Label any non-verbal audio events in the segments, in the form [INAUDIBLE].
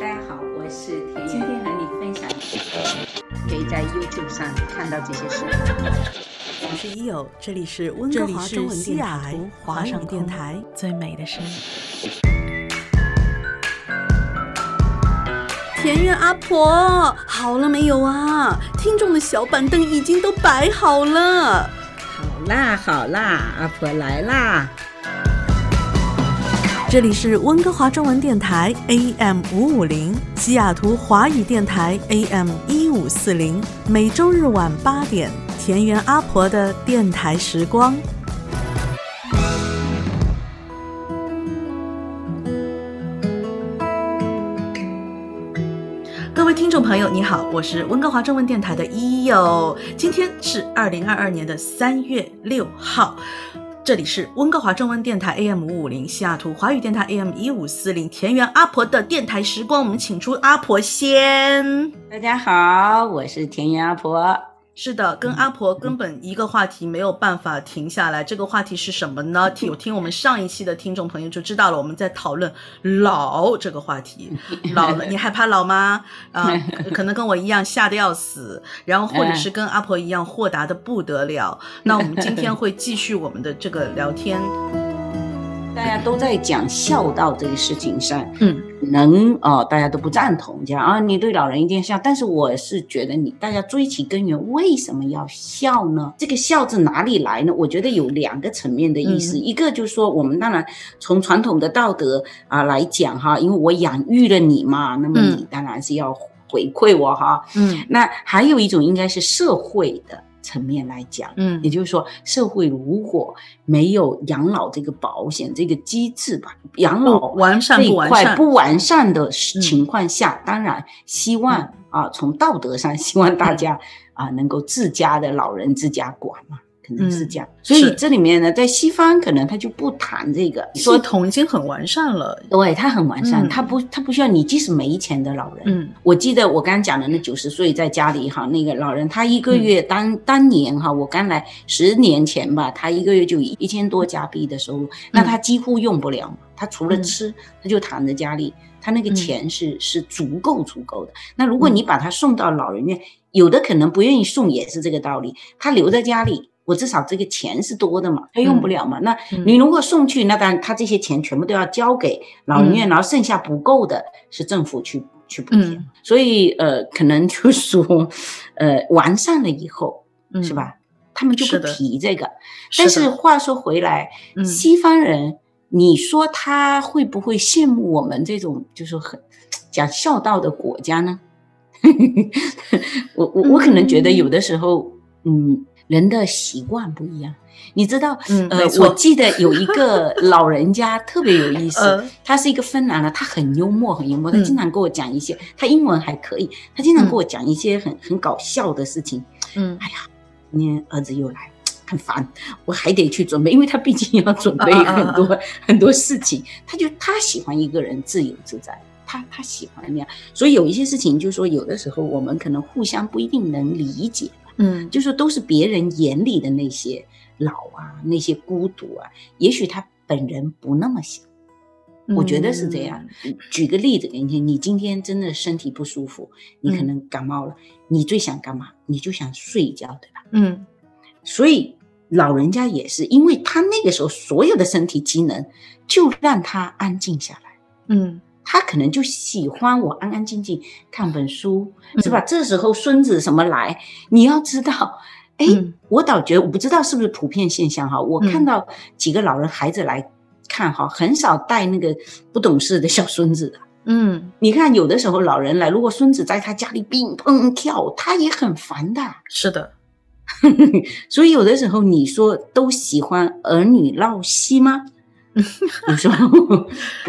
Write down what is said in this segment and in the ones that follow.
大家好，我是田今天和你分享，可以在 YouTube 上看到这些视频。我是伊友，这里是温哥华中文电台华上电台最美的声音。田园阿婆，好了没有啊？听众的小板凳已经都摆好了。好啦好啦，阿婆来啦。这里是温哥华中文电台 AM 五五零，西雅图华语电台 AM 一五四零，每周日晚八点，田园阿婆的电台时光。各位听众朋友，你好，我是温哥华中文电台的一友，今天是二零二二年的三月六号。这里是温哥华中文电台 AM 五五零，西雅图华语电台 AM 一五四零，田园阿婆的电台时光，我们请出阿婆先。大家好，我是田园阿婆。是的，跟阿婆根本一个话题没有办法停下来。这个话题是什么呢？听有听我们上一期的听众朋友就知道了，我们在讨论老这个话题。[LAUGHS] 老了，你害怕老吗？啊，[LAUGHS] 可能跟我一样吓得要死，然后或者是跟阿婆一样豁达的不得了。那我们今天 [LAUGHS] 会继续我们的这个聊天。大家都在讲孝道这个事情上，嗯，能哦，大家都不赞同讲啊，你对老人一定要孝。但是我是觉得你大家追其根源，为什么要孝呢？这个孝字哪里来呢？我觉得有两个层面的意思，一个就是说，我们当然从传统的道德啊来讲哈，因为我养育了你嘛，那么你当然是要回馈我哈，嗯，那还有一种应该是社会的。层面来讲，嗯，也就是说，社会如果没有养老这个保险这个机制吧，养老完善这一块不完善。的情况下，当然希望啊，从道德上希望大家啊能够自家的老人自家管嘛。是这样，所以这里面呢，在西方可能他就不谈这个系统已经很完善了，对，他很完善，他不他不需要你，即使没钱的老人，嗯，我记得我刚刚讲的那九十岁在家里哈，那个老人他一个月当当年哈，我刚来十年前吧，他一个月就一千多加币的收入，那他几乎用不了，他除了吃，他就躺在家里，他那个钱是是足够足够的。那如果你把他送到老人院，有的可能不愿意送，也是这个道理，他留在家里。我至少这个钱是多的嘛，他用不了嘛。那你如果送去，那当然他这些钱全部都要交给老人院，然后剩下不够的是政府去去补贴。所以呃，可能就说呃完善了以后是吧？他们就不提这个。但是话说回来，西方人，你说他会不会羡慕我们这种就是很讲孝道的国家呢？[LAUGHS] 我我我可能觉得有的时候嗯。人的习惯不一样，你知道？呃，我记得有一个 [LAUGHS] 老人家特别有意思，他是一个芬兰的，他很幽默，很幽默。他经常跟我讲一些，他英文还可以，他经常跟我讲一些很很搞笑的事情。嗯，哎呀，今天儿子又来，很烦，我还得去准备，因为他毕竟要准备很多很多事情。他就他喜欢一个人自由自在，他他喜欢那样。所以有一些事情，就是说有的时候我们可能互相不一定能理解。嗯，就是都是别人眼里的那些老啊，那些孤独啊，也许他本人不那么想，我觉得是这样。举个例子给你听，你今天真的身体不舒服，你可能感冒了，你最想干嘛？你就想睡觉，对吧？嗯，所以老人家也是，因为他那个时候所有的身体机能就让他安静下来，嗯。他可能就喜欢我安安静静看本书，是吧？这时候孙子什么来？你要知道，哎，我倒觉得我不知道是不是普遍现象哈。我看到几个老人孩子来看哈，很少带那个不懂事的小孙子的。嗯，你看有的时候老人来，如果孙子在他家里乒乓跳，他也很烦的。是的，[LAUGHS] 所以有的时候你说都喜欢儿女闹戏吗？[LAUGHS] 你说，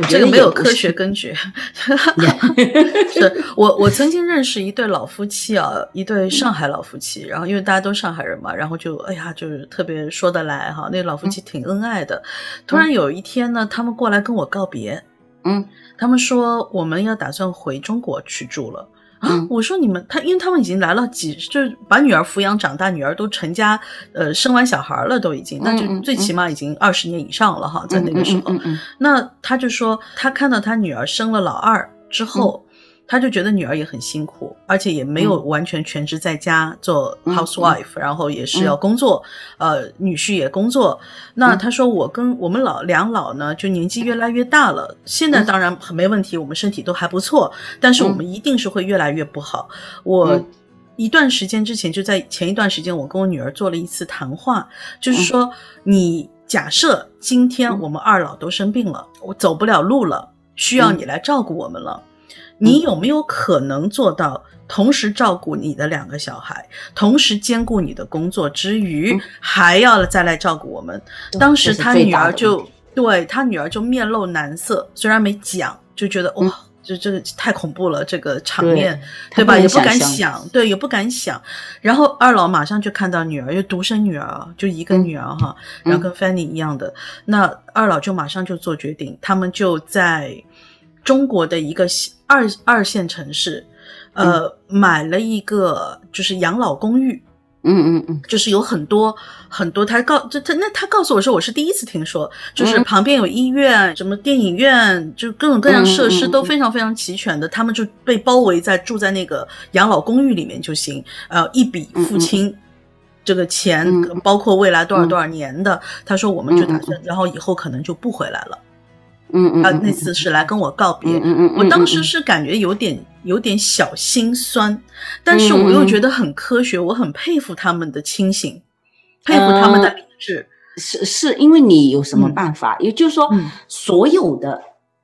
这个没有科学根据。[LAUGHS] 是我我曾经认识一对老夫妻啊，一对上海老夫妻，然后因为大家都上海人嘛，然后就哎呀，就是特别说得来哈。那老夫妻挺恩爱的。突然有一天呢，他们过来跟我告别，嗯，他们说我们要打算回中国去住了。啊！我说你们他，因为他们已经来了几，就是把女儿抚养长大，女儿都成家，呃，生完小孩了，都已经，那就最起码已经二十年以上了哈，在那个时候。那他就说，他看到他女儿生了老二之后，他就觉得女儿也很辛苦，而且也没有完全全职在家做 housewife，然后也是要工作，呃，女婿也工作。那他说我跟我们老两老呢，就年纪越来越大了，现在当然很没问题，我们身体都还不错，但是我们一定是会越来越不好。我一段时间之前就在前一段时间，我跟我女儿做了一次谈话，就是说你假设今天我们二老都生病了，我走不了路了，需要你来照顾我们了。你有没有可能做到同时照顾你的两个小孩，同时兼顾你的工作之余，还要再来照顾我们？当时他女儿就对他女儿就面露难色，虽然没讲，就觉得哇，这这太恐怖了，这个场面，对吧？也不敢想，对，也不敢想。然后二老马上就看到女儿，又独生女儿，就一个女儿哈，然后跟 Fanny 一样的，那二老就马上就做决定，他们就在。中国的一个二二线城市，呃，买了一个就是养老公寓，嗯嗯嗯，就是有很多很多，他告这他那他告诉我说，我是第一次听说，就是旁边有医院，什么电影院，就各种各样设施都非常非常齐全的，他们就被包围在住在那个养老公寓里面就行，呃，一笔付清这个钱，包括未来多少多少年的，他说我们就打算，然后以后可能就不回来了。嗯嗯，他，那次是来跟我告别，嗯嗯，我当时是感觉有点有点小心酸，但是我又觉得很科学，我很佩服他们的清醒，佩服他们的理智。是是因为你有什么办法？也就是说，所有的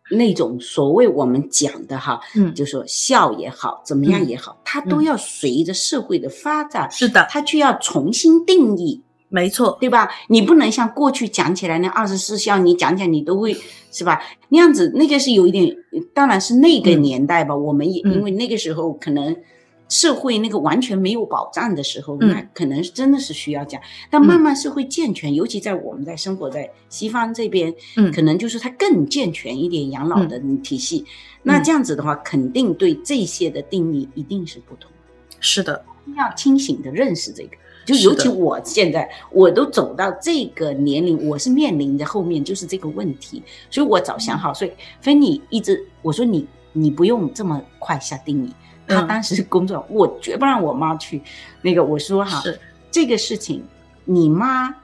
那种所谓我们讲的哈，嗯，就说孝也好，怎么样也好，它都要随着社会的发展，是的，它就要重新定义。没错，对吧？你不能像过去讲起来那二十四孝，你讲讲你都会是吧？那样子那个是有一点，当然是那个年代吧。我们也因为那个时候可能社会那个完全没有保障的时候，那可能真的是需要讲。但慢慢社会健全，尤其在我们在生活在西方这边，嗯，可能就是它更健全一点养老的体系。那这样子的话，肯定对这些的定义一定是不同。是的，要清醒的认识这个。就尤其我现在，我都走到这个年龄，我是面临着后面就是这个问题，所以我早想好。所以芬妮一直我说你你不用这么快下定义。他当时工作，我绝不让我妈去。那个我说哈，这个事情你妈，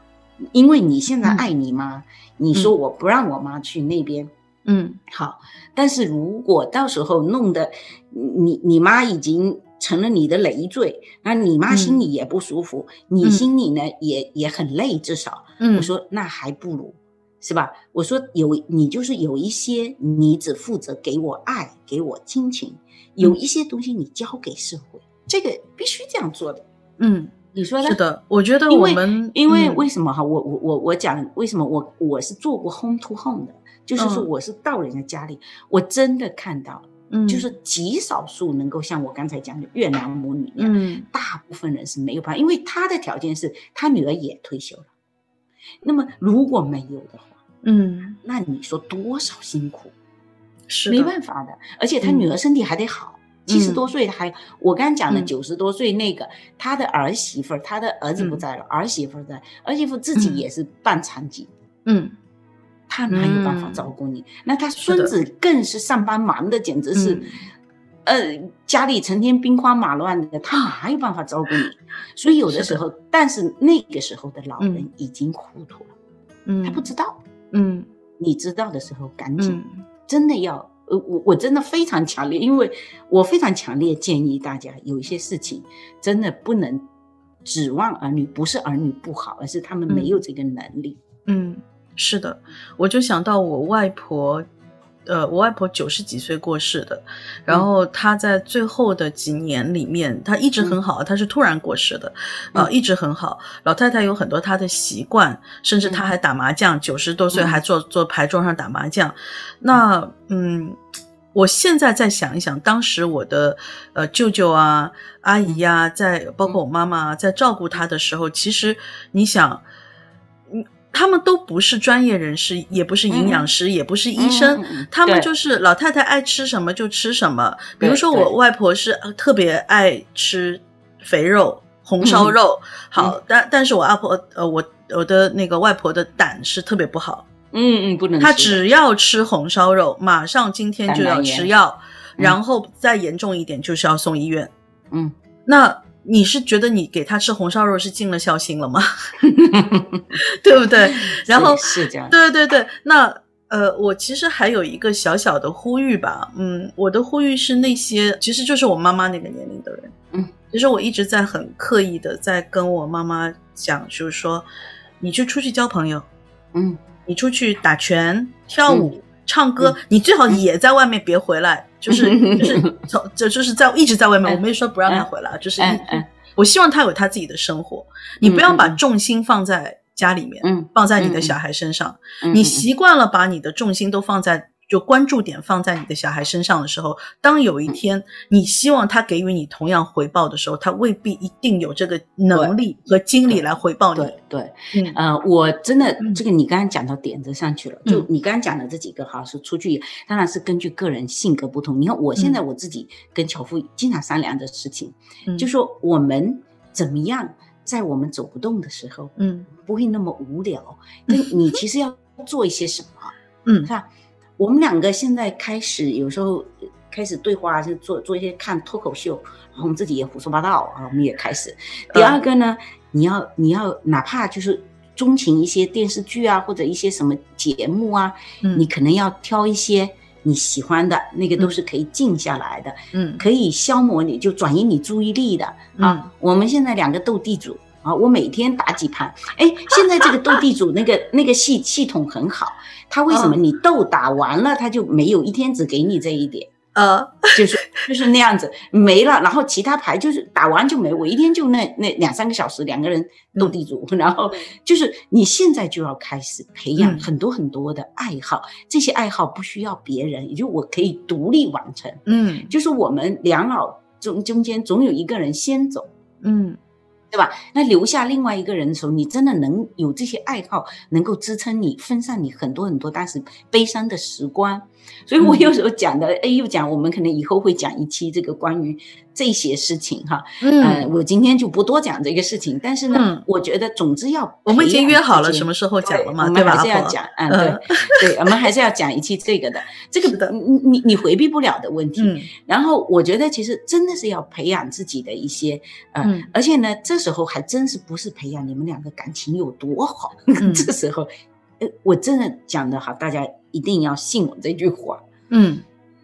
因为你现在爱你妈，你说我不让我妈去那边，嗯，好。但是如果到时候弄得你你妈已经。成了你的累赘，那你妈心里也不舒服，你心里呢也也很累。至少，我说那还不如，是吧？我说有你就是有一些你只负责给我爱，给我亲情，有一些东西你交给社会，这个必须这样做的。嗯，你说呢是的，我觉得我们因为为什么哈？我我我我讲为什么我我是做过 home to home 的，就是说我是到人家家里，我真的看到。嗯，就是极少数能够像我刚才讲的越南母女一样，大部分人是没有办法，因为他的条件是他女儿也退休了。那么如果没有的话，嗯，那你说多少辛苦，是没办法的。而且他女儿身体还得好，七十多岁还，我刚讲的九十多岁那个，他的儿媳妇儿，他的儿子不在了，儿媳妇在，儿媳妇自己也是半残疾，嗯。他哪有办法照顾你？那他孙子更是上班忙的，简直是，呃，家里成天兵荒马乱的，他哪有办法照顾你？所以有的时候，但是那个时候的老人已经糊涂了，嗯，他不知道，嗯，你知道的时候赶紧，真的要，呃，我我真的非常强烈，因为我非常强烈建议大家，有一些事情真的不能指望儿女，不是儿女不好，而是他们没有这个能力，嗯。是的，我就想到我外婆，呃，我外婆九十几岁过世的，然后她在最后的几年里面，她一直很好，她是突然过世的，啊，一直很好。老太太有很多她的习惯，甚至她还打麻将，九十多岁还坐坐牌桌上打麻将。那，嗯，我现在再想一想，当时我的呃舅舅啊、阿姨呀，在包括我妈妈在照顾她的时候，其实你想。他们都不是专业人士，也不是营养师，也不是医生，他们就是老太太爱吃什么就吃什么。比如说我外婆是特别爱吃肥肉、红烧肉，好，但但是我阿婆呃，我我的那个外婆的胆是特别不好，嗯嗯，不能，她只要吃红烧肉，马上今天就要吃药。然后再严重一点就是要送医院。嗯，那你是觉得你给他吃红烧肉是尽了孝心了吗？[LAUGHS] 对不对？[LAUGHS] 然后是这样。对对对，那呃，我其实还有一个小小的呼吁吧。嗯，我的呼吁是那些其实就是我妈妈那个年龄的人。嗯，其实我一直在很刻意的在跟我妈妈讲，就是说，你去出去交朋友，嗯，你出去打拳、跳舞、唱歌，你最好也在外面别回来，[LAUGHS] 就是就是从就就是在一直在外面。我没说不让他回来，就是我希望他有他自己的生活。你不要把重心放在家里面，嗯，放在你的小孩身上。你习惯了把你的重心都放在。就关注点放在你的小孩身上的时候，当有一天你希望他给予你同样回报的时候，他未必一定有这个能力和精力来回报你。对对，嗯呃，我真的这个你刚刚讲到点子上去了，就你刚刚讲的这几个哈，是出去当然是根据个人性格不同。你看我现在我自己跟樵夫经常商量的事情，就说我们怎么样在我们走不动的时候，嗯，不会那么无聊。[LAUGHS] 那你其实要做一些什么，嗯，是吧？我们两个现在开始有时候开始对话，就做做一些看脱口秀，然后我们自己也胡说八道啊。我们也开始。第二个呢，你要你要哪怕就是钟情一些电视剧啊，或者一些什么节目啊，你可能要挑一些你喜欢的，那个都是可以静下来的，嗯，可以消磨你就转移你注意力的啊。我们现在两个斗地主啊，我每天打几盘。哎，现在这个斗地主那个那个系系统很好。它为什么你斗打完了，它就没有一天只给你这一点？呃，就是就是那样子没了，然后其他牌就是打完就没，我一天就那那两三个小时两个人斗地主，然后就是你现在就要开始培养很多很多的爱好，这些爱好不需要别人，也就我可以独立完成。嗯，就是我们两老中中间总有一个人先走。嗯。对吧？那留下另外一个人的时候，你真的能有这些爱好，能够支撑你分散你很多很多当时悲伤的时光。所以我有时候讲的，哎，又讲我们可能以后会讲一期这个关于这些事情哈。嗯，我今天就不多讲这个事情。但是呢，我觉得总之要我们已经约好了什么时候讲了嘛，对吧？还是要讲，嗯，对对，我们还是要讲一期这个的，这个的，你你你回避不了的问题。然后我觉得其实真的是要培养自己的一些，呃，而且呢，这时候还真是不是培养你们两个感情有多好，[LAUGHS] 这时候。呃，我真的讲的好，大家一定要信我这句话。嗯，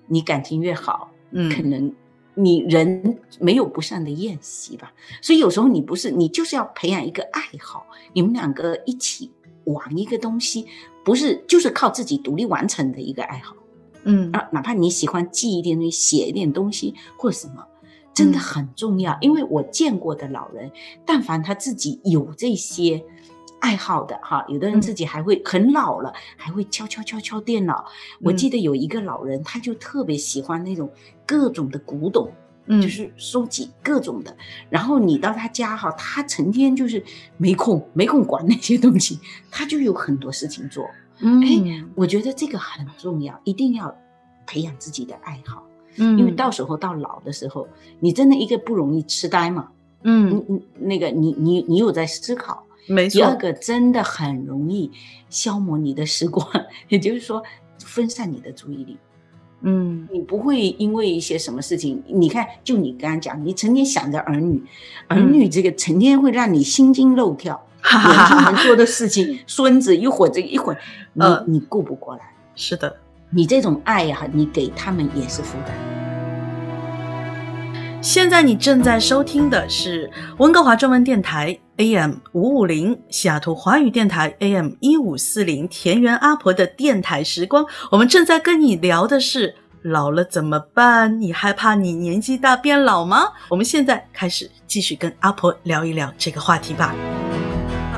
你感情越好，嗯，可能你人没有不善的宴席吧。所以有时候你不是，你就是要培养一个爱好，你们两个一起玩一个东西，不是就是靠自己独立完成的一个爱好。嗯啊，哪怕你喜欢记一点东西，写一点东西或什么，真的很重要。因为我见过的老人，但凡他自己有这些。爱好的哈，有的人自己还会很老了，还会敲敲敲敲电脑。我记得有一个老人，他就特别喜欢那种各种的古董，嗯，就是收集各种的。然后你到他家哈，他成天就是没空，没空管那些东西，他就有很多事情做。嗯，我觉得这个很重要，一定要培养自己的爱好。嗯，因为到时候到老的时候，你真的一个不容易痴呆嘛。嗯，你那个你你你有在思考。没错，第二个真的很容易消磨你的时光，也就是说分散你的注意力。嗯，你不会因为一些什么事情，你看，就你刚刚讲，你成天想着儿女，儿女这个成天会让你心惊肉跳，[LAUGHS] 眼睛能做的事情，孙子一会儿这一会儿，你你顾不过来。是的，你这种爱呀，你给他们也是负担。现在你正在收听的是温哥华中文电台 AM 五五零，西雅图华语电台 AM 一五四零，田园阿婆的电台时光。我们正在跟你聊的是老了怎么办？你害怕你年纪大变老吗？我们现在开始继续跟阿婆聊一聊这个话题吧。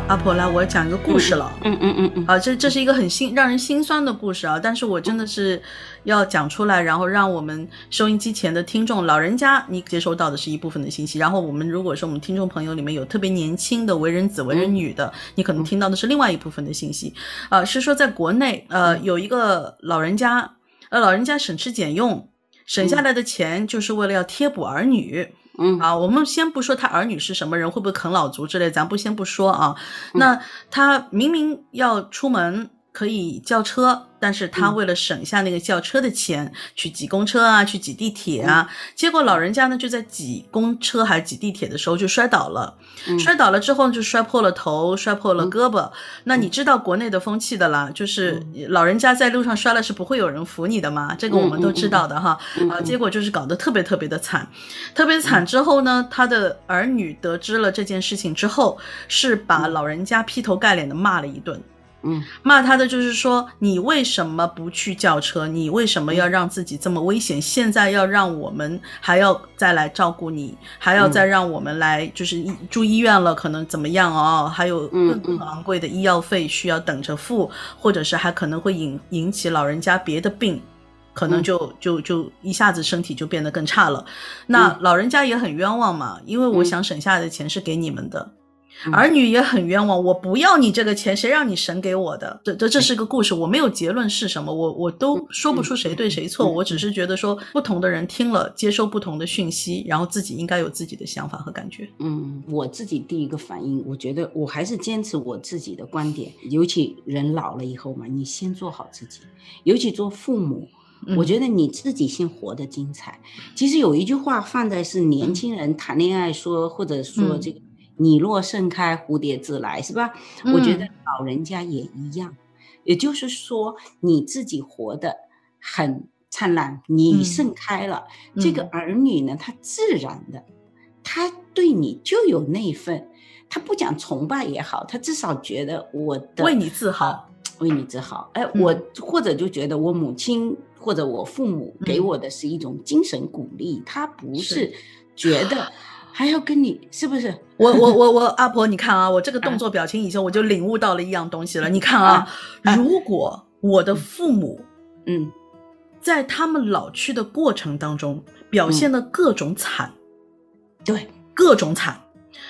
阿婆来，我讲一个故事了。嗯嗯嗯嗯。啊，这这是一个很心让人心酸的故事啊！但是我真的是要讲出来，然后让我们收音机前的听众老人家，你接收到的是一部分的信息。然后我们如果说我们听众朋友里面有特别年轻的为人子、为人女的，你可能听到的是另外一部分的信息。啊，是说在国内，呃，有一个老人家，呃，老人家省吃俭用，省下来的钱就是为了要贴补儿女。嗯啊，我们先不说他儿女是什么人，会不会啃老族之类，咱不先不说啊。那他明明要出门可以叫车，但是他为了省下那个叫车的钱，去挤公车啊，去挤地铁啊，结果老人家呢就在挤公车还是挤地铁的时候就摔倒了，摔倒了之后就摔破了头，摔破了胳膊。那你知道国内的风气的啦，就是老人家在路上摔了是不会有人扶你的嘛，这个我们都知道的哈。啊，结果就是搞得特别特别的惨，特别惨之后呢，他的儿女得知了这件事情之后，是把老人家劈头盖脸的骂了一顿。嗯，骂他的就是说，你为什么不去叫车？你为什么要让自己这么危险？现在要让我们还要再来照顾你，还要再让我们来就是住医院了，可能怎么样哦？还有更昂贵的医药费需要等着付，或者是还可能会引引起老人家别的病，可能就就就一下子身体就变得更差了。那老人家也很冤枉嘛，因为我想省下来的钱是给你们的。儿女也很冤枉，我不要你这个钱，谁让你神给我的？这这这是个故事，我没有结论是什么，我我都说不出谁对谁错，我只是觉得说不同的人听了接收不同的讯息，然后自己应该有自己的想法和感觉。嗯，我自己第一个反应，我觉得我还是坚持我自己的观点，尤其人老了以后嘛，你先做好自己，尤其做父母，我觉得你自己先活得精彩。其实有一句话放在是年轻人谈恋爱说，或者说这个。你若盛开，蝴蝶自来，是吧？我觉得老人家也一样，也就是说，你自己活得很灿烂，你盛开了，这个儿女呢，他自然的，他对你就有那份，他不讲崇拜也好，他至少觉得我的为你自豪，为你自豪。哎，我或者就觉得我母亲或者我父母给我的是一种精神鼓励，他不是觉得。还要跟你是不是？我我我我阿婆，你看啊，我这个动作表情以后，我就领悟到了一样东西了。你看啊，如果我的父母，嗯，在他们老去的过程当中表现的各种惨，对，各种惨，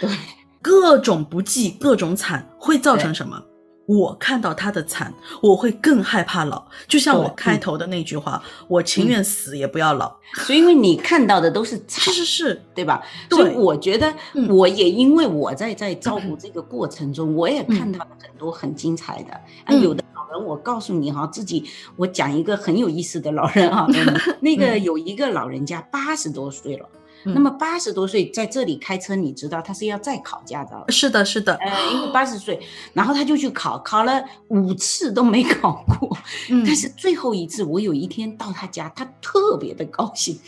对，各种不济，各种惨，会造成什么？我看到他的惨，我会更害怕老。就像我开头的那句话，我情愿死也不要老。所以，因为你看到的都是惨，是是是，对吧？所以我觉得，我也因为我在在照顾这个过程中，我也看到了很多很精彩的。啊，有的老人，我告诉你哈，自己我讲一个很有意思的老人啊，[LAUGHS] 那个有一个老人家八十多岁了。那么八十多岁在这里开车，你知道他是要再考驾照？是的，是的。呃，因为八十岁，然后他就去考，考了五次都没考过。[LAUGHS] 嗯。但是最后一次，我有一天到他家，他特别的高兴，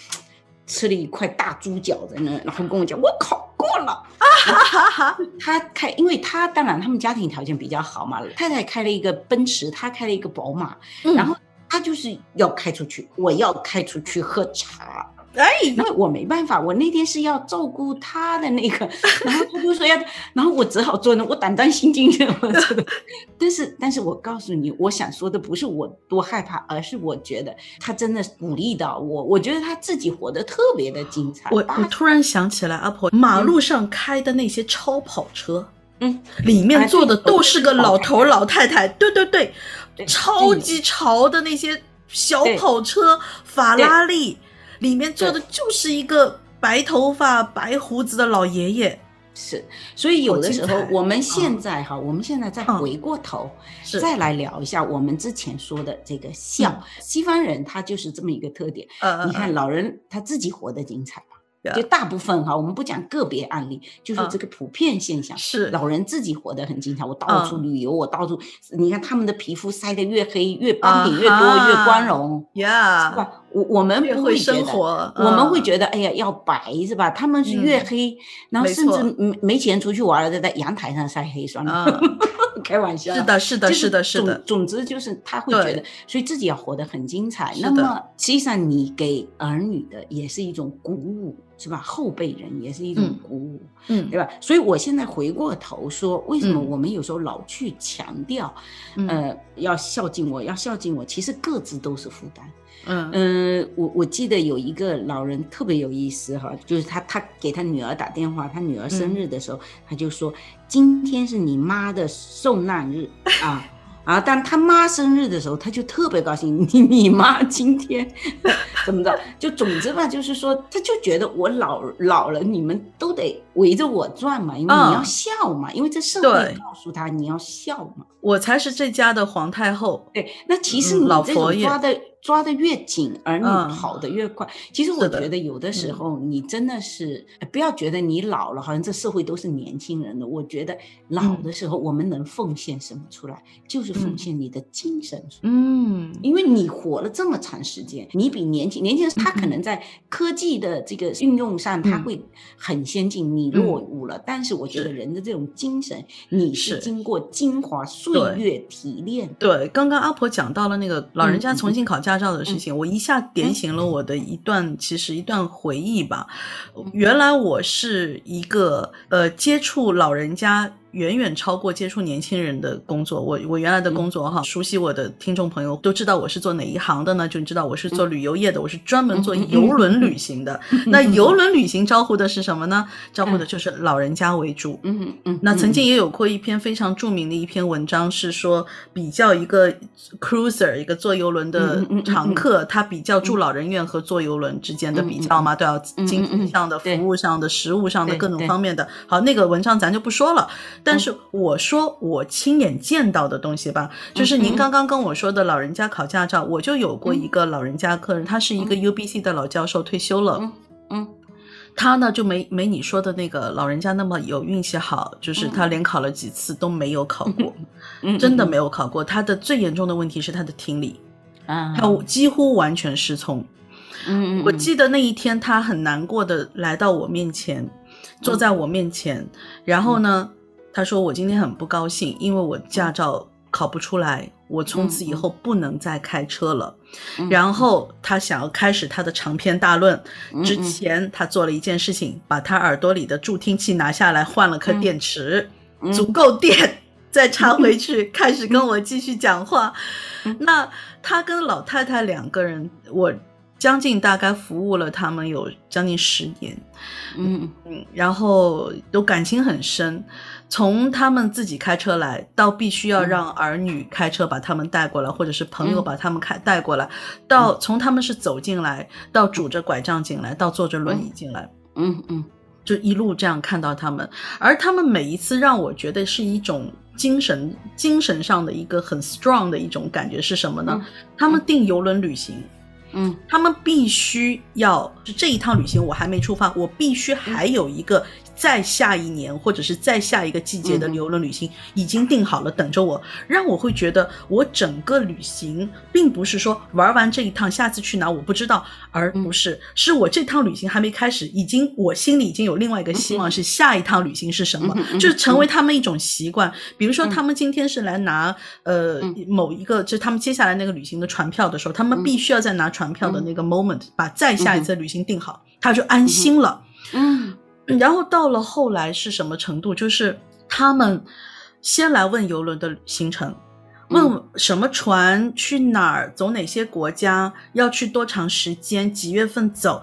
吃了一块大猪脚在那，然后跟我讲：“我考过了。”啊哈哈！他开，因为他当然他们家庭条件比较好嘛，太太开了一个奔驰，他开了一个宝马，然后他就是要开出去，我要开出去喝茶。哎，那我没办法，我那天是要照顾他的那个，[LAUGHS] 然后他就说要，然后我只好做那，我胆战心惊的，我 [LAUGHS] 真的。但是，但是我告诉你，我想说的不是我多害怕，而是我觉得他真的鼓励到我，我觉得他自己活得特别的精彩。我我突然想起来，阿婆，马路上开的那些超跑车，嗯，里面坐的都是个老头老太太，对对对，超级潮的那些小跑车，法拉利。里面坐的就是一个白头发、白胡子的老爷爷，是。所以有的时候，我们现在哈，我们现在再回过头，再来聊一下我们之前说的这个笑。西方人他就是这么一个特点。你看老人他自己活得精彩。就大部分哈，我们不讲个别案例，就是这个普遍现象。是老人自己活得很精彩，我到处旅游，我到处，你看他们的皮肤晒得越黑，越斑点越多，越光荣，呀，是吧？我我们不会生活，我们会觉得，哎呀，要白是吧？他们是越黑，然后甚至没没钱出去玩了，在阳台上晒黑算了。[LAUGHS] 开玩笑，是的，是的，是的，是的。总之就是他会觉得，所以自己要活得很精彩。那么实际上你给儿女的也是一种鼓舞。是吧？后辈人也是一种鼓舞，嗯，对吧？所以我现在回过头说，为什么我们有时候老去强调，呃，要孝敬我，要孝敬我，其实各自都是负担。嗯嗯，我我记得有一个老人特别有意思哈，就是他他给他女儿打电话，他女儿生日的时候，他就说今天是你妈的受难日啊。[LAUGHS] 啊，但他妈生日的时候，他就特别高兴。你你妈今天怎么着？[LAUGHS] 就总之吧，就是说，他就觉得我老老了，你们都得围着我转嘛，因为你要笑嘛，因为这社会告诉他你要笑嘛。我才是这家的皇太后。对，那其实你这种抓的。抓得越紧，而你跑得越快。其实我觉得有的时候你真的是不要觉得你老了，好像这社会都是年轻人的。我觉得老的时候我们能奉献什么出来，就是奉献你的精神。嗯，因为你活了这么长时间，你比年轻年轻人他可能在科技的这个运用上他会很先进，你落伍了。但是我觉得人的这种精神，你是经过精华岁月提炼。对，刚刚阿婆讲到了那个老人家重新考驾。驾照的事情，我一下点醒了我的一段，其实一段回忆吧。原来我是一个呃接触老人家。远远超过接触年轻人的工作。我我原来的工作哈，熟悉我的听众朋友都知道我是做哪一行的呢？就你知道我是做旅游业的，我是专门做游轮旅行的。那游轮旅行招呼的是什么呢？招呼的就是老人家为主。嗯嗯。那曾经也有过一篇非常著名的一篇文章，是说比较一个 cruiser 一个坐游轮的常客，他比较住老人院和坐游轮之间的比较嘛，都要经济上的、服务上的、食物上的各种方面的。好，那个文章咱就不说了。但是我说我亲眼见到的东西吧，就是您刚刚跟我说的老人家考驾照，我就有过一个老人家客人，他是一个 U B C 的老教授，退休了。嗯，他呢就没没你说的那个老人家那么有运气好，就是他连考了几次都没有考过，真的没有考过。他的最严重的问题是他的听力，啊，他几乎完全失聪。嗯，我记得那一天他很难过的来到我面前，坐在我面前，然后呢。他说：“我今天很不高兴，因为我驾照考不出来，我从此以后不能再开车了。然后他想要开始他的长篇大论。之前他做了一件事情，把他耳朵里的助听器拿下来，换了颗电池，足够电，再插回 [LAUGHS] 去，开始跟我继续讲话。[LAUGHS] 那他跟老太太两个人，我将近大概服务了他们有将近十年，嗯嗯，然后都感情很深。”从他们自己开车来，到必须要让儿女开车把他们带过来，或者是朋友把他们开带过来，到从他们是走进来，到拄着拐杖进来，到坐着轮椅进来，嗯嗯，就一路这样看到他们，而他们每一次让我觉得是一种精神精神上的一个很 strong 的一种感觉是什么呢？他们订游轮旅行，嗯，他们必须要这一趟旅行我还没出发，我必须还有一个。再下一年，或者是再下一个季节的游轮旅行已经定好了，等着我，让我会觉得我整个旅行并不是说玩完这一趟，下次去哪我不知道，而不是是我这趟旅行还没开始，已经我心里已经有另外一个希望，是下一趟旅行是什么，就是成为他们一种习惯。比如说，他们今天是来拿呃某一个，就是他们接下来那个旅行的船票的时候，他们必须要再拿船票的那个 moment 把再下一次旅行定好，他就安心了。嗯。然后到了后来是什么程度？就是他们先来问游轮的行程，问什么船去哪儿，走哪些国家，要去多长时间，几月份走，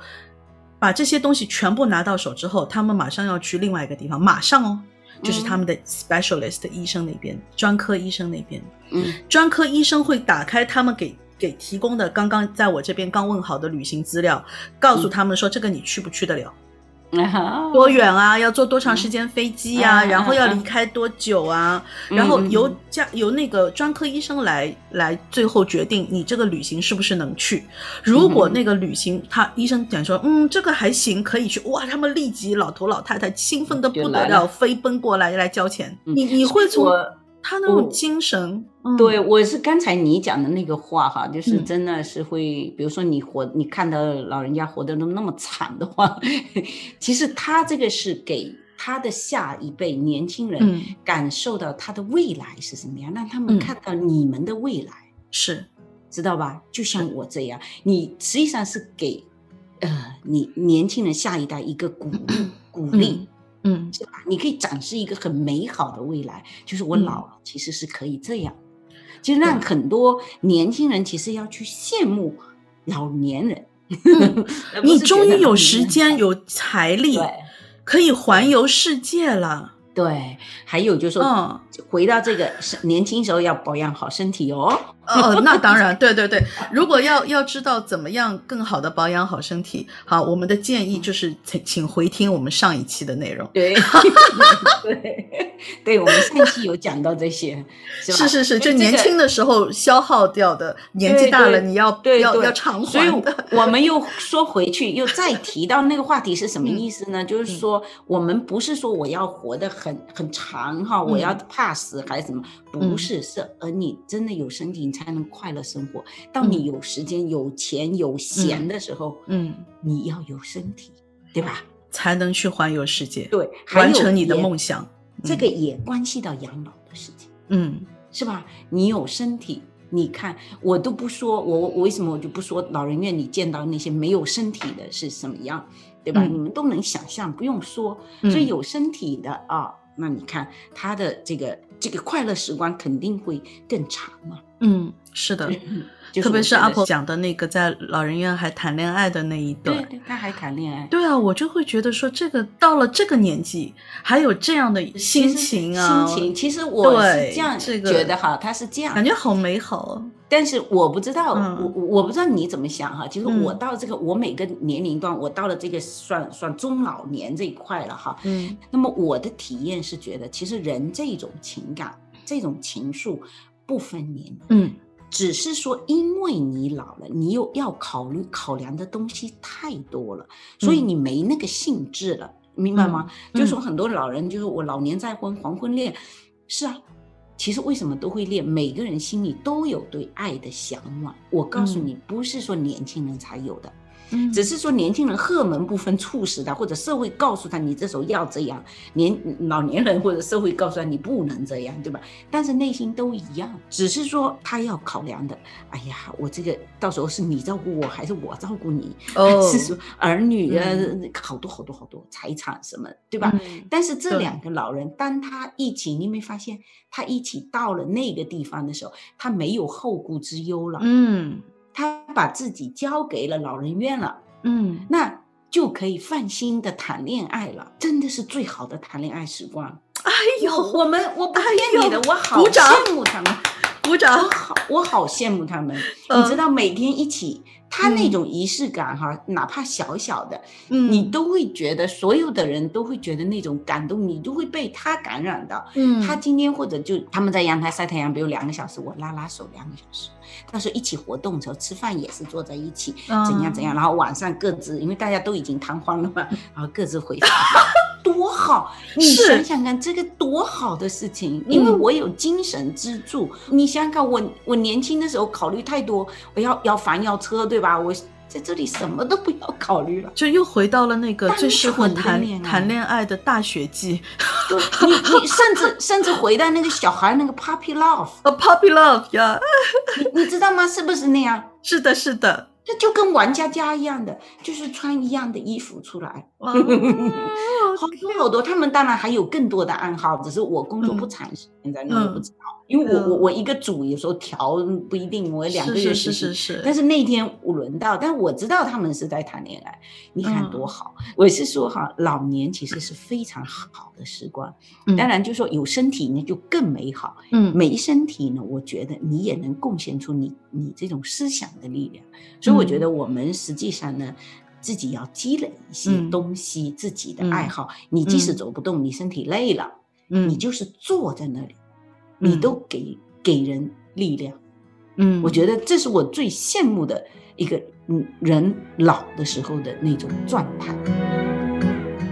把这些东西全部拿到手之后，他们马上要去另外一个地方，马上哦，就是他们的 specialist 医生那边，专科医生那边，嗯，专科医生会打开他们给给提供的刚刚在我这边刚问好的旅行资料，告诉他们说这个你去不去得了。[LAUGHS] 多远啊？要坐多长时间飞机呀？然后要离开多久啊？然后由家由那个专科医生来来最后决定你这个旅行是不是能去。如果那个旅行他医生讲说嗯这个还行可以去哇，他们立即老头老太太兴奋的不得了，飞奔过来来交钱。你你会从。他那种精神，对我是刚才你讲的那个话哈，就是真的是会，比如说你活，你看到老人家活得都那么惨的话，[LAUGHS] 其实他这个是给他的下一辈年轻人感受到他的未来是什么样，让他们看到你们的未来。是，知道吧？就像我这样，你实际上是给呃你年轻人下一代一个鼓励，[CLEARS THROAT] 鼓励。嗯，是吧？你可以展示一个很美好的未来，就是我老了其实是可以这样，就让很多年轻人其实要去羡慕老年人。[LAUGHS] 你终于有时间、有财力，可以环游世界了。对，还有就是说，嗯回到这个年轻时候要保养好身体哦。哦，那当然，对对对。如果要要知道怎么样更好的保养好身体，好，我们的建议就是请请回听我们上一期的内容。对，对，对，我们上一期有讲到这些，是是是是，就年轻的时候消耗掉的，年纪大了你要要要偿还。所以我们又说回去，又再提到那个话题是什么意思呢？就是说，我们不是说我要活得很很长哈，我要怕死还是什么？不是，是而你真的有身体。你才能快乐生活。当你有时间、有钱、有闲的时候，嗯，你要有身体，对吧？才能去环游世界，对，完成你的梦想。这个也关系到养老的事情，嗯，是吧？你有身体，你看我都不说，我我为什么我就不说老人院？里见到那些没有身体的是什么样，对吧？你们都能想象，不用说。所以有身体的啊，那你看他的这个这个快乐时光肯定会更长嘛。嗯，是的，特别是阿婆讲的那个在老人院还谈恋爱的那一段，对，他还谈恋爱，对啊，我就会觉得说，这个到了这个年纪还有这样的心情啊，心情，其实我是这样觉得哈，他是这样，感觉好美好。但是我不知道，我我不知道你怎么想哈。其实我到这个，我每个年龄段，我到了这个算算中老年这一块了哈。嗯，那么我的体验是觉得，其实人这种情感，这种情愫。不分年龄，嗯，只是说，因为你老了，你又要考虑考量的东西太多了，所以你没那个兴致了，明白吗？就说很多老人，就是我老年再婚，黄昏恋，是啊，其实为什么都会恋？每个人心里都有对爱的向往。我告诉你，不是说年轻人才有的。只是说年轻人荷尔蒙部分促使他，或者社会告诉他你这时候要这样，年老年人或者社会告诉他你不能这样，对吧？但是内心都一样，只是说他要考量的，哎呀，我这个到时候是你照顾我还是我照顾你？哦，是说儿女啊，好多好多好多财产什么，对吧？但是这两个老人，当他一起，你没发现他一起到了那个地方的时候，他没有后顾之忧了。嗯。他把自己交给了老人院了，嗯，那就可以放心的谈恋爱了，真的是最好的谈恋爱时光。哎呦，我们我不骗你的，我好羡慕他们，鼓掌，我好我好羡慕他们。你知道每天一起，他那种仪式感哈，哪怕小小的，你都会觉得所有的人都会觉得那种感动，你都会被他感染到。嗯，他今天或者就他们在阳台晒太阳，比如两个小时，我拉拉手两个小时。到时候一起活动的时候，吃饭也是坐在一起，怎样怎样，然后晚上各自，因为大家都已经瘫痪了嘛，然后各自回房，[LAUGHS] 多好！[LAUGHS] 你想想看，这个多好的事情，因为我有精神支柱。你想想看，我我年轻的时候考虑太多，我要要房要车，对吧？我。在这里什么都不要考虑了，就又回到了那个最适合谈谈恋爱的大学季。[LAUGHS] 你你甚至甚至回到那个小孩那个 puppy love，a puppy love 呀，你你知道吗？是不是那样？是的，是的。这就跟玩家家一样的，就是穿一样的衣服出来，[LAUGHS] 好多好多。他们当然还有更多的暗号，只是我工作不长，时间在我不知道。因为我我我一个组有时候调不一定，我两个月是是是。但是那天我轮到，但我知道他们是在谈恋爱，你看多好。我是说哈，老年其实是非常好的时光，当然就说有身体呢就更美好。嗯，没身体呢，我觉得你也能贡献出你你这种思想的力量。所以我觉得我们实际上呢，自己要积累一些东西，自己的爱好。你即使走不动，你身体累了，你就是坐在那里。你都给给人力量，嗯，我觉得这是我最羡慕的一个嗯人老的时候的那种状态。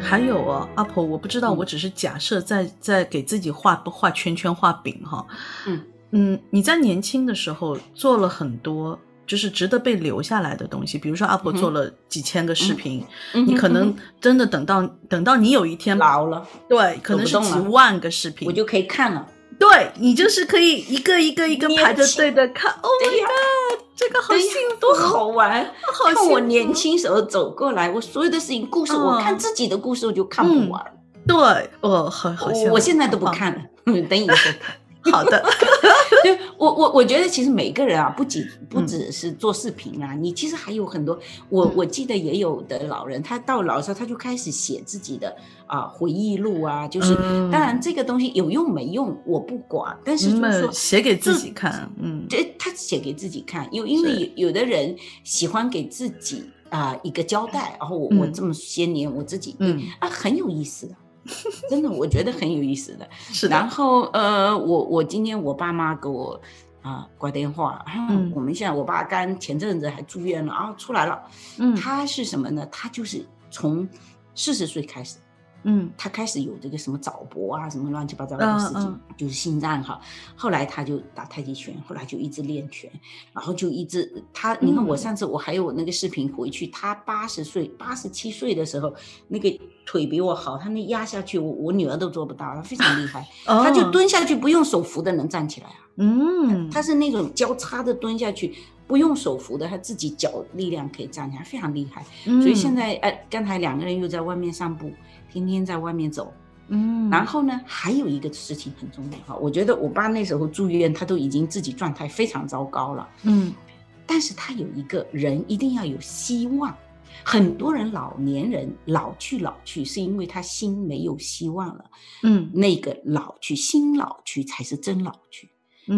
还有啊，阿婆，我不知道，我只是假设在在给自己画画圈圈画饼哈，嗯嗯，你在年轻的时候做了很多就是值得被留下来的东西，比如说阿婆做了几千个视频，你可能真的等到等到你有一天老了，对，可能是几万个视频，我就可以看了。对你就是可以一个一个一个排着队的看，Oh my god，这个好幸福，多好玩！好看我年轻时候走过来，我所有的事情故事，我看自己的故事我就看不完。对，哦，好好，我现在都不看了，[LAUGHS] 等以后 [LAUGHS] 看。好的，[LAUGHS] 就我我我觉得其实每个人啊，不仅不只是做视频啊，你其实还有很多。我我记得也有的老人，他到老的时候他就开始写自己的啊回忆录啊，就是当然这个东西有用没用我不管，但是就是说写给自己看，嗯，这他写给自己看，有因为有的人喜欢给自己啊一个交代，然后我我这么些年我自己嗯。啊很有意思的。[LAUGHS] 真的，我觉得很有意思的。是的。然后，呃，我我今天我爸妈给我啊挂电话，嗯，我们现在我爸刚前阵子还住院了啊，出来了。嗯，他是什么呢？他就是从四十岁开始。嗯，他开始有这个什么早搏啊，什么乱七八糟的事情，就是心脏哈。后来他就打太极拳，后来就一直练拳，然后就一直他，你看我上次我还有那个视频回去，他八十岁、八十七岁的时候，那个腿比我好，他那压下去，我我女儿都做不到，他非常厉害，[LAUGHS] 他就蹲下去不用手扶的能站起来啊。嗯，他是那种交叉的蹲下去，不用手扶的，他自己脚力量可以站起来，非常厉害。所以现在哎，刚才两个人又在外面散步。天天在外面走，嗯，然后呢，还有一个事情很重要哈，我觉得我爸那时候住院，他都已经自己状态非常糟糕了，嗯，但是他有一个人一定要有希望，很多人老年人老去老去是因为他心没有希望了，嗯，那个老去心老去才是真老去，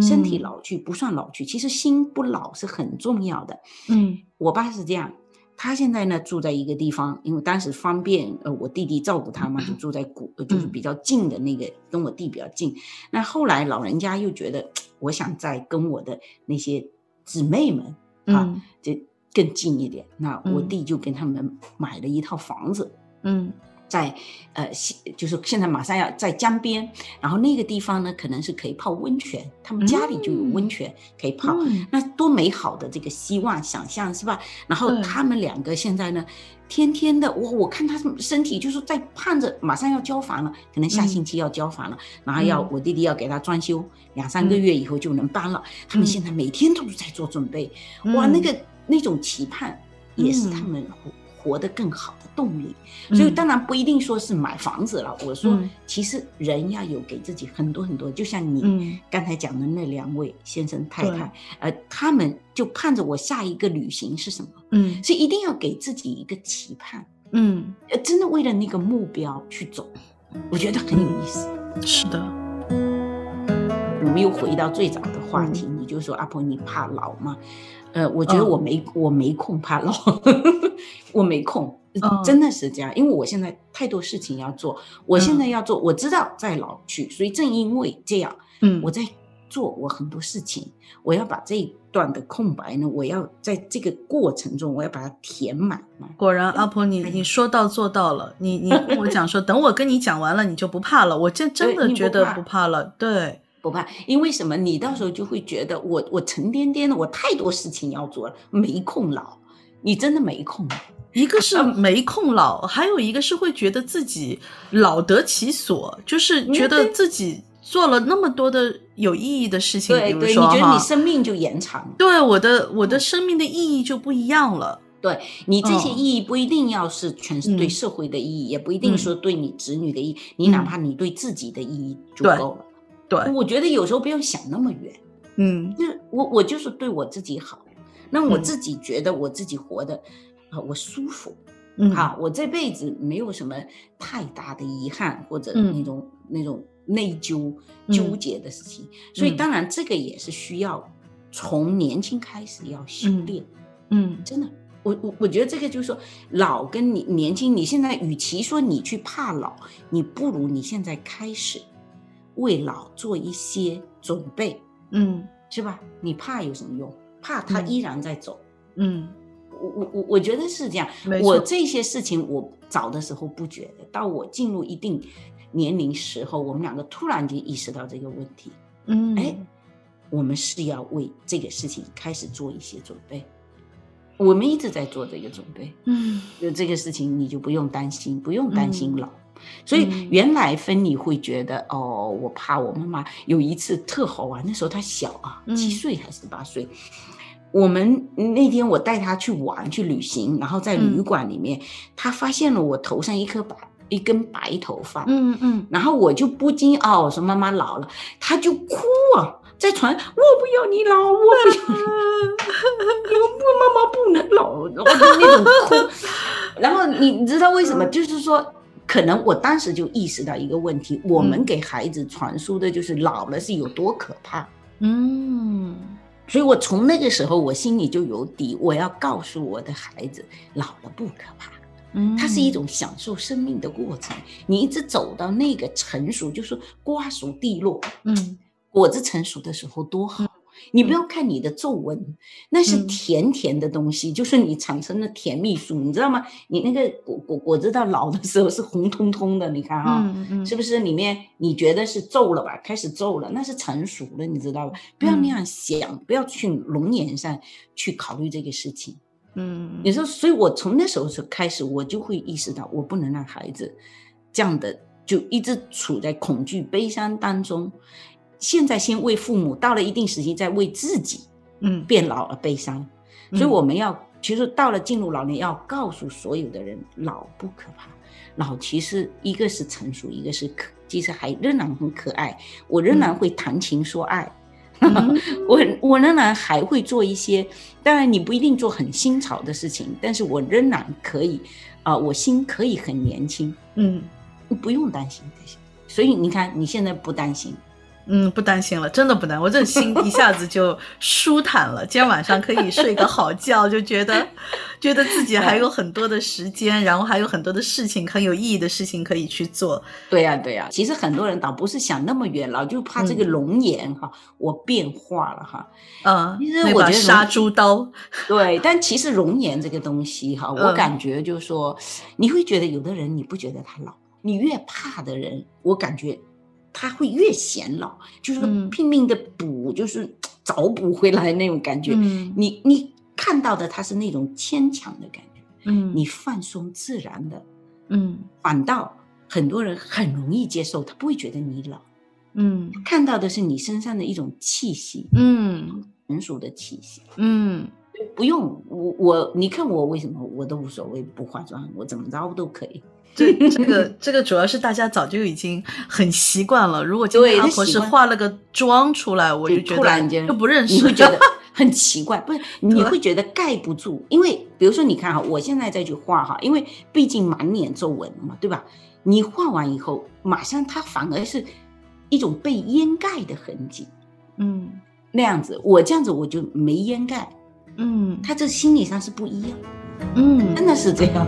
身体老去不算老去，其实心不老是很重要的，嗯，我爸是这样。他现在呢住在一个地方，因为当时方便呃我弟弟照顾他嘛，就住在古就是比较近的那个，跟我弟比较近。那后来老人家又觉得，我想再跟我的那些姊妹们啊，就更近一点。那我弟就跟他们买了一套房子，嗯。在呃，现就是现在马上要在江边，然后那个地方呢，可能是可以泡温泉，他们家里就有温泉可以泡，那多美好的这个希望想象是吧？然后他们两个现在呢，天天的我我看他身体就是在盼着马上要交房了，可能下星期要交房了，然后要我弟弟要给他装修，两三个月以后就能搬了。他们现在每天都是在做准备，哇，那个那种期盼也是他们。活得更好的动力，所以当然不一定说是买房子了。我说，其实人要有给自己很多很多，就像你刚才讲的那两位先生太太，呃，他们就盼着我下一个旅行是什么？嗯，所以一定要给自己一个期盼，嗯，呃，真的为了那个目标去走，我觉得很有意思。是的，我们又回到最早的话题，你就说阿婆，你怕老吗？呃，我觉得我没我没空怕老，我没空，真的是这样，因为我现在太多事情要做，我现在要做，我知道在老去，所以正因为这样，嗯，我在做我很多事情，我要把这一段的空白呢，我要在这个过程中，我要把它填满。果然，阿婆，你你说到做到了，你你跟我讲说，[LAUGHS] 等我跟你讲完了，你就不怕了，我真真的觉得不怕了，对。不怕，因为什么？你到时候就会觉得我我沉甸甸的，我太多事情要做了，没空老。你真的没空。一个是没空老，还有一个是会觉得自己老得其所，就是觉得自己做了那么多的有意义的事情。对对，你觉得你生命就延长？对，我的我的生命的意义就不一样了。对你这些意义不一定要是全是对社会的意义，也不一定说对你子女的意义，你哪怕你对自己的意义就够了。对我觉得有时候不用想那么远，嗯，就是我我就是对我自己好，那我自己觉得我自己活的啊我舒服，嗯，好，我这辈子没有什么太大的遗憾或者那种那种内疚纠结的事情，所以当然这个也是需要从年轻开始要修炼，嗯，真的，我我我觉得这个就是说老跟你年轻，你现在与其说你去怕老，你不如你现在开始。为老做一些准备，嗯，是吧？你怕有什么用？怕他依然在走，嗯，我我我我觉得是这样。我这些事情我早的时候不觉得，到我进入一定年龄时候，我们两个突然间意识到这个问题，嗯，哎，我们是要为这个事情开始做一些准备。我们一直在做这个准备，嗯，就这个事情你就不用担心，不用担心老。所以原来芬妮会觉得哦，我怕我妈妈有一次特好玩，那时候她小啊，七岁还是八岁。我们那天我带她去玩去旅行，然后在旅馆里面，她发现了我头上一颗白一根白头发，嗯嗯，然后我就不禁哦，我说妈妈老了，她就哭啊，在床我不要你老，我不要你，[LAUGHS] 我妈妈不能老，我就那种哭。然后你你知道为什么？就是说，可能我当时就意识到一个问题，我们给孩子传输的就是老了是有多可怕。嗯，所以我从那个时候我心里就有底，我要告诉我的孩子，老了不可怕。嗯，它是一种享受生命的过程。你一直走到那个成熟，就是瓜熟蒂落，嗯，果子成熟的时候多好。你不要看你的皱纹，那是甜甜的东西，就是你产生的甜蜜素，你知道吗？你那个果果果子到老的时候是红彤彤的，你看啊，是不是里面你觉得是皱了吧？开始皱了，那是成熟了，你知道吧？不要那样想，不要去容颜上去考虑这个事情。嗯，你说，所以我从那时候就开始，我就会意识到，我不能让孩子这样的就一直处在恐惧、悲伤当中。现在先为父母，到了一定时期再为自己，嗯，变老而悲伤。所以我们要，其实到了进入老年，要告诉所有的人，老不可怕，老其实一个是成熟，一个是可，其实还仍然很可爱。我仍然会谈情说爱，[LAUGHS] 我我仍然还会做一些，当然你不一定做很新潮的事情，但是我仍然可以，啊，我心可以很年轻，嗯，不用担心这些。所以你看，你现在不担心。嗯，不担心了，真的不担，我这心一下子就舒坦了。今天晚上可以睡个好觉，就觉得觉得自己还有很多的时间，然后还有很多的事情很有意义的事情可以去做。对呀，对呀。其实很多人倒不是想那么远了，就怕这个容颜哈，我变化了哈。嗯，其实我觉得杀猪刀。对，但其实容颜这个东西哈，我感觉就是说，你会觉得有的人你不觉得他老，你越怕的人，我感觉。他会越显老，就是拼命的补，就是找补回来那种感觉。你你看到的他是那种牵强的感觉，嗯，你放松自然的，嗯，反倒很多人很容易接受，他不会觉得你老，嗯，看到的是你身上的一种气息，嗯，成熟的气息，嗯，不用我我你看我为什么我都无所谓不化妆，我怎么着都可以。[LAUGHS] 这这个这个主要是大家早就已经很习惯了。如果今天阿婆是化了个妆出来，我就觉得就不认识，你会觉得 [LAUGHS] 很奇怪。不是，你会觉得盖不住，因为比如说你看哈，我现在再去画哈，因为毕竟满脸皱纹了嘛，对吧？你画完以后，马上它反而是一种被掩盖的痕迹。嗯，那样子，我这样子我就没掩盖。嗯，他这心理上是不一样。嗯，真的是这样。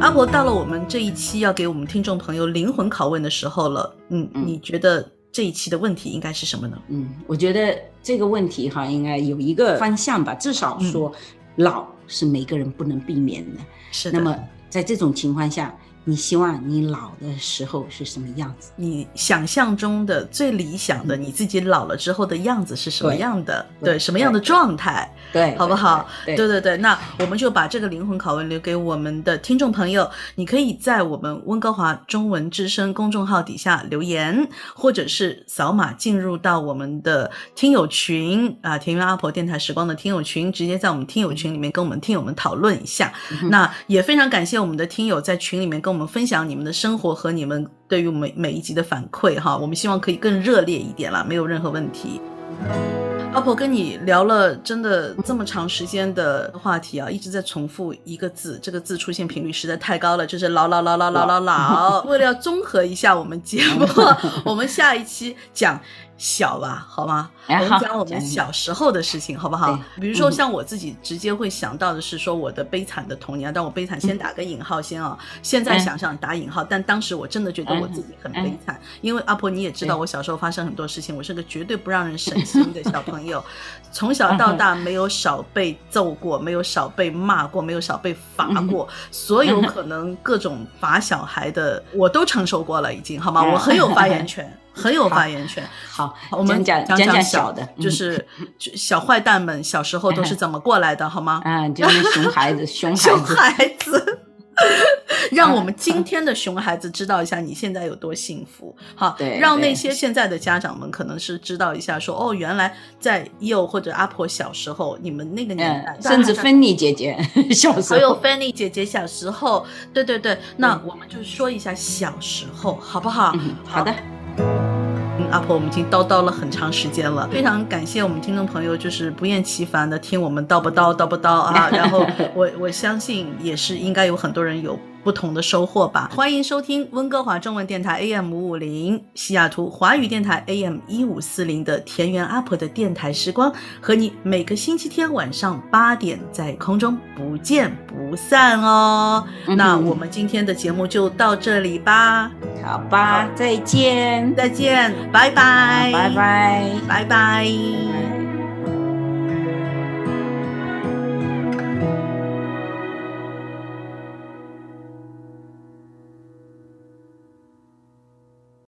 阿婆到了我们这一期要给我们听众朋友灵魂拷问的时候了，嗯，你觉得这一期的问题应该是什么呢？嗯，我觉得这个问题哈，应该有一个方向吧，至少说，老是每个人不能避免的。是的。那么在这种情况下。你希望你老的时候是什么样子？你想象中的最理想的你自己老了之后的样子是什么样的？对，什么样的状态？对，好不好？对对对，那我们就把这个灵魂拷问留给我们的听众朋友。你可以在我们温哥华中文之声公众号底下留言，或者是扫码进入到我们的听友群啊，田园阿婆电台时光的听友群，直接在我们听友群里面跟我们听友们讨论一下。那也非常感谢我们的听友在群里面跟我们。我们分享你们的生活和你们对于我们每一集的反馈哈，我们希望可以更热烈一点啦，没有任何问题。阿婆跟你聊了真的这么长时间的话题啊，一直在重复一个字，这个字出现频率实在太高了，就是老老老老老老老。[LAUGHS] 为了要综合一下我们节目，我们下一期讲。小吧，好吗？我们讲我们小时候的事情，好不好？比如说像我自己直接会想到的是说我的悲惨的童年，但我悲惨先打个引号先啊。现在想想打引号，但当时我真的觉得我自己很悲惨，因为阿婆你也知道，我小时候发生很多事情，我是个绝对不让人省心的小朋友，从小到大没有少被揍过，没有少被骂过，没有少被罚过，所有可能各种罚小孩的我都承受过了，已经好吗？我很有发言权。很有发言权。好，我们讲讲讲小的，[LAUGHS] 就是小坏蛋们小时候都是怎么过来的，好吗？嗯，就是 [LAUGHS] 熊孩子，熊孩子。[LAUGHS] 让我们今天的熊孩子知道一下你现在有多幸福，好，对，让那些现在的家长们可能是知道一下，说哦，原来在幼或者阿婆小时候，你们那个年代，甚至芬妮姐姐小时候，还有芬妮姐姐小时候，对对对，那我们就说一下小时候，好不好？好的。阿婆，我们已经叨叨了很长时间了，非常感谢我们听众朋友，就是不厌其烦的听我们叨不叨叨不叨啊，[LAUGHS] 然后我我相信也是应该有很多人有。不同的收获吧！欢迎收听温哥华中文电台 AM 五五零，西雅图华语电台 AM 一五四零的田园阿婆的电台时光，和你每个星期天晚上八点在空中不见不散哦。那我们今天的节目就到这里吧，好吧，再见，再见，拜拜，拜拜，拜拜。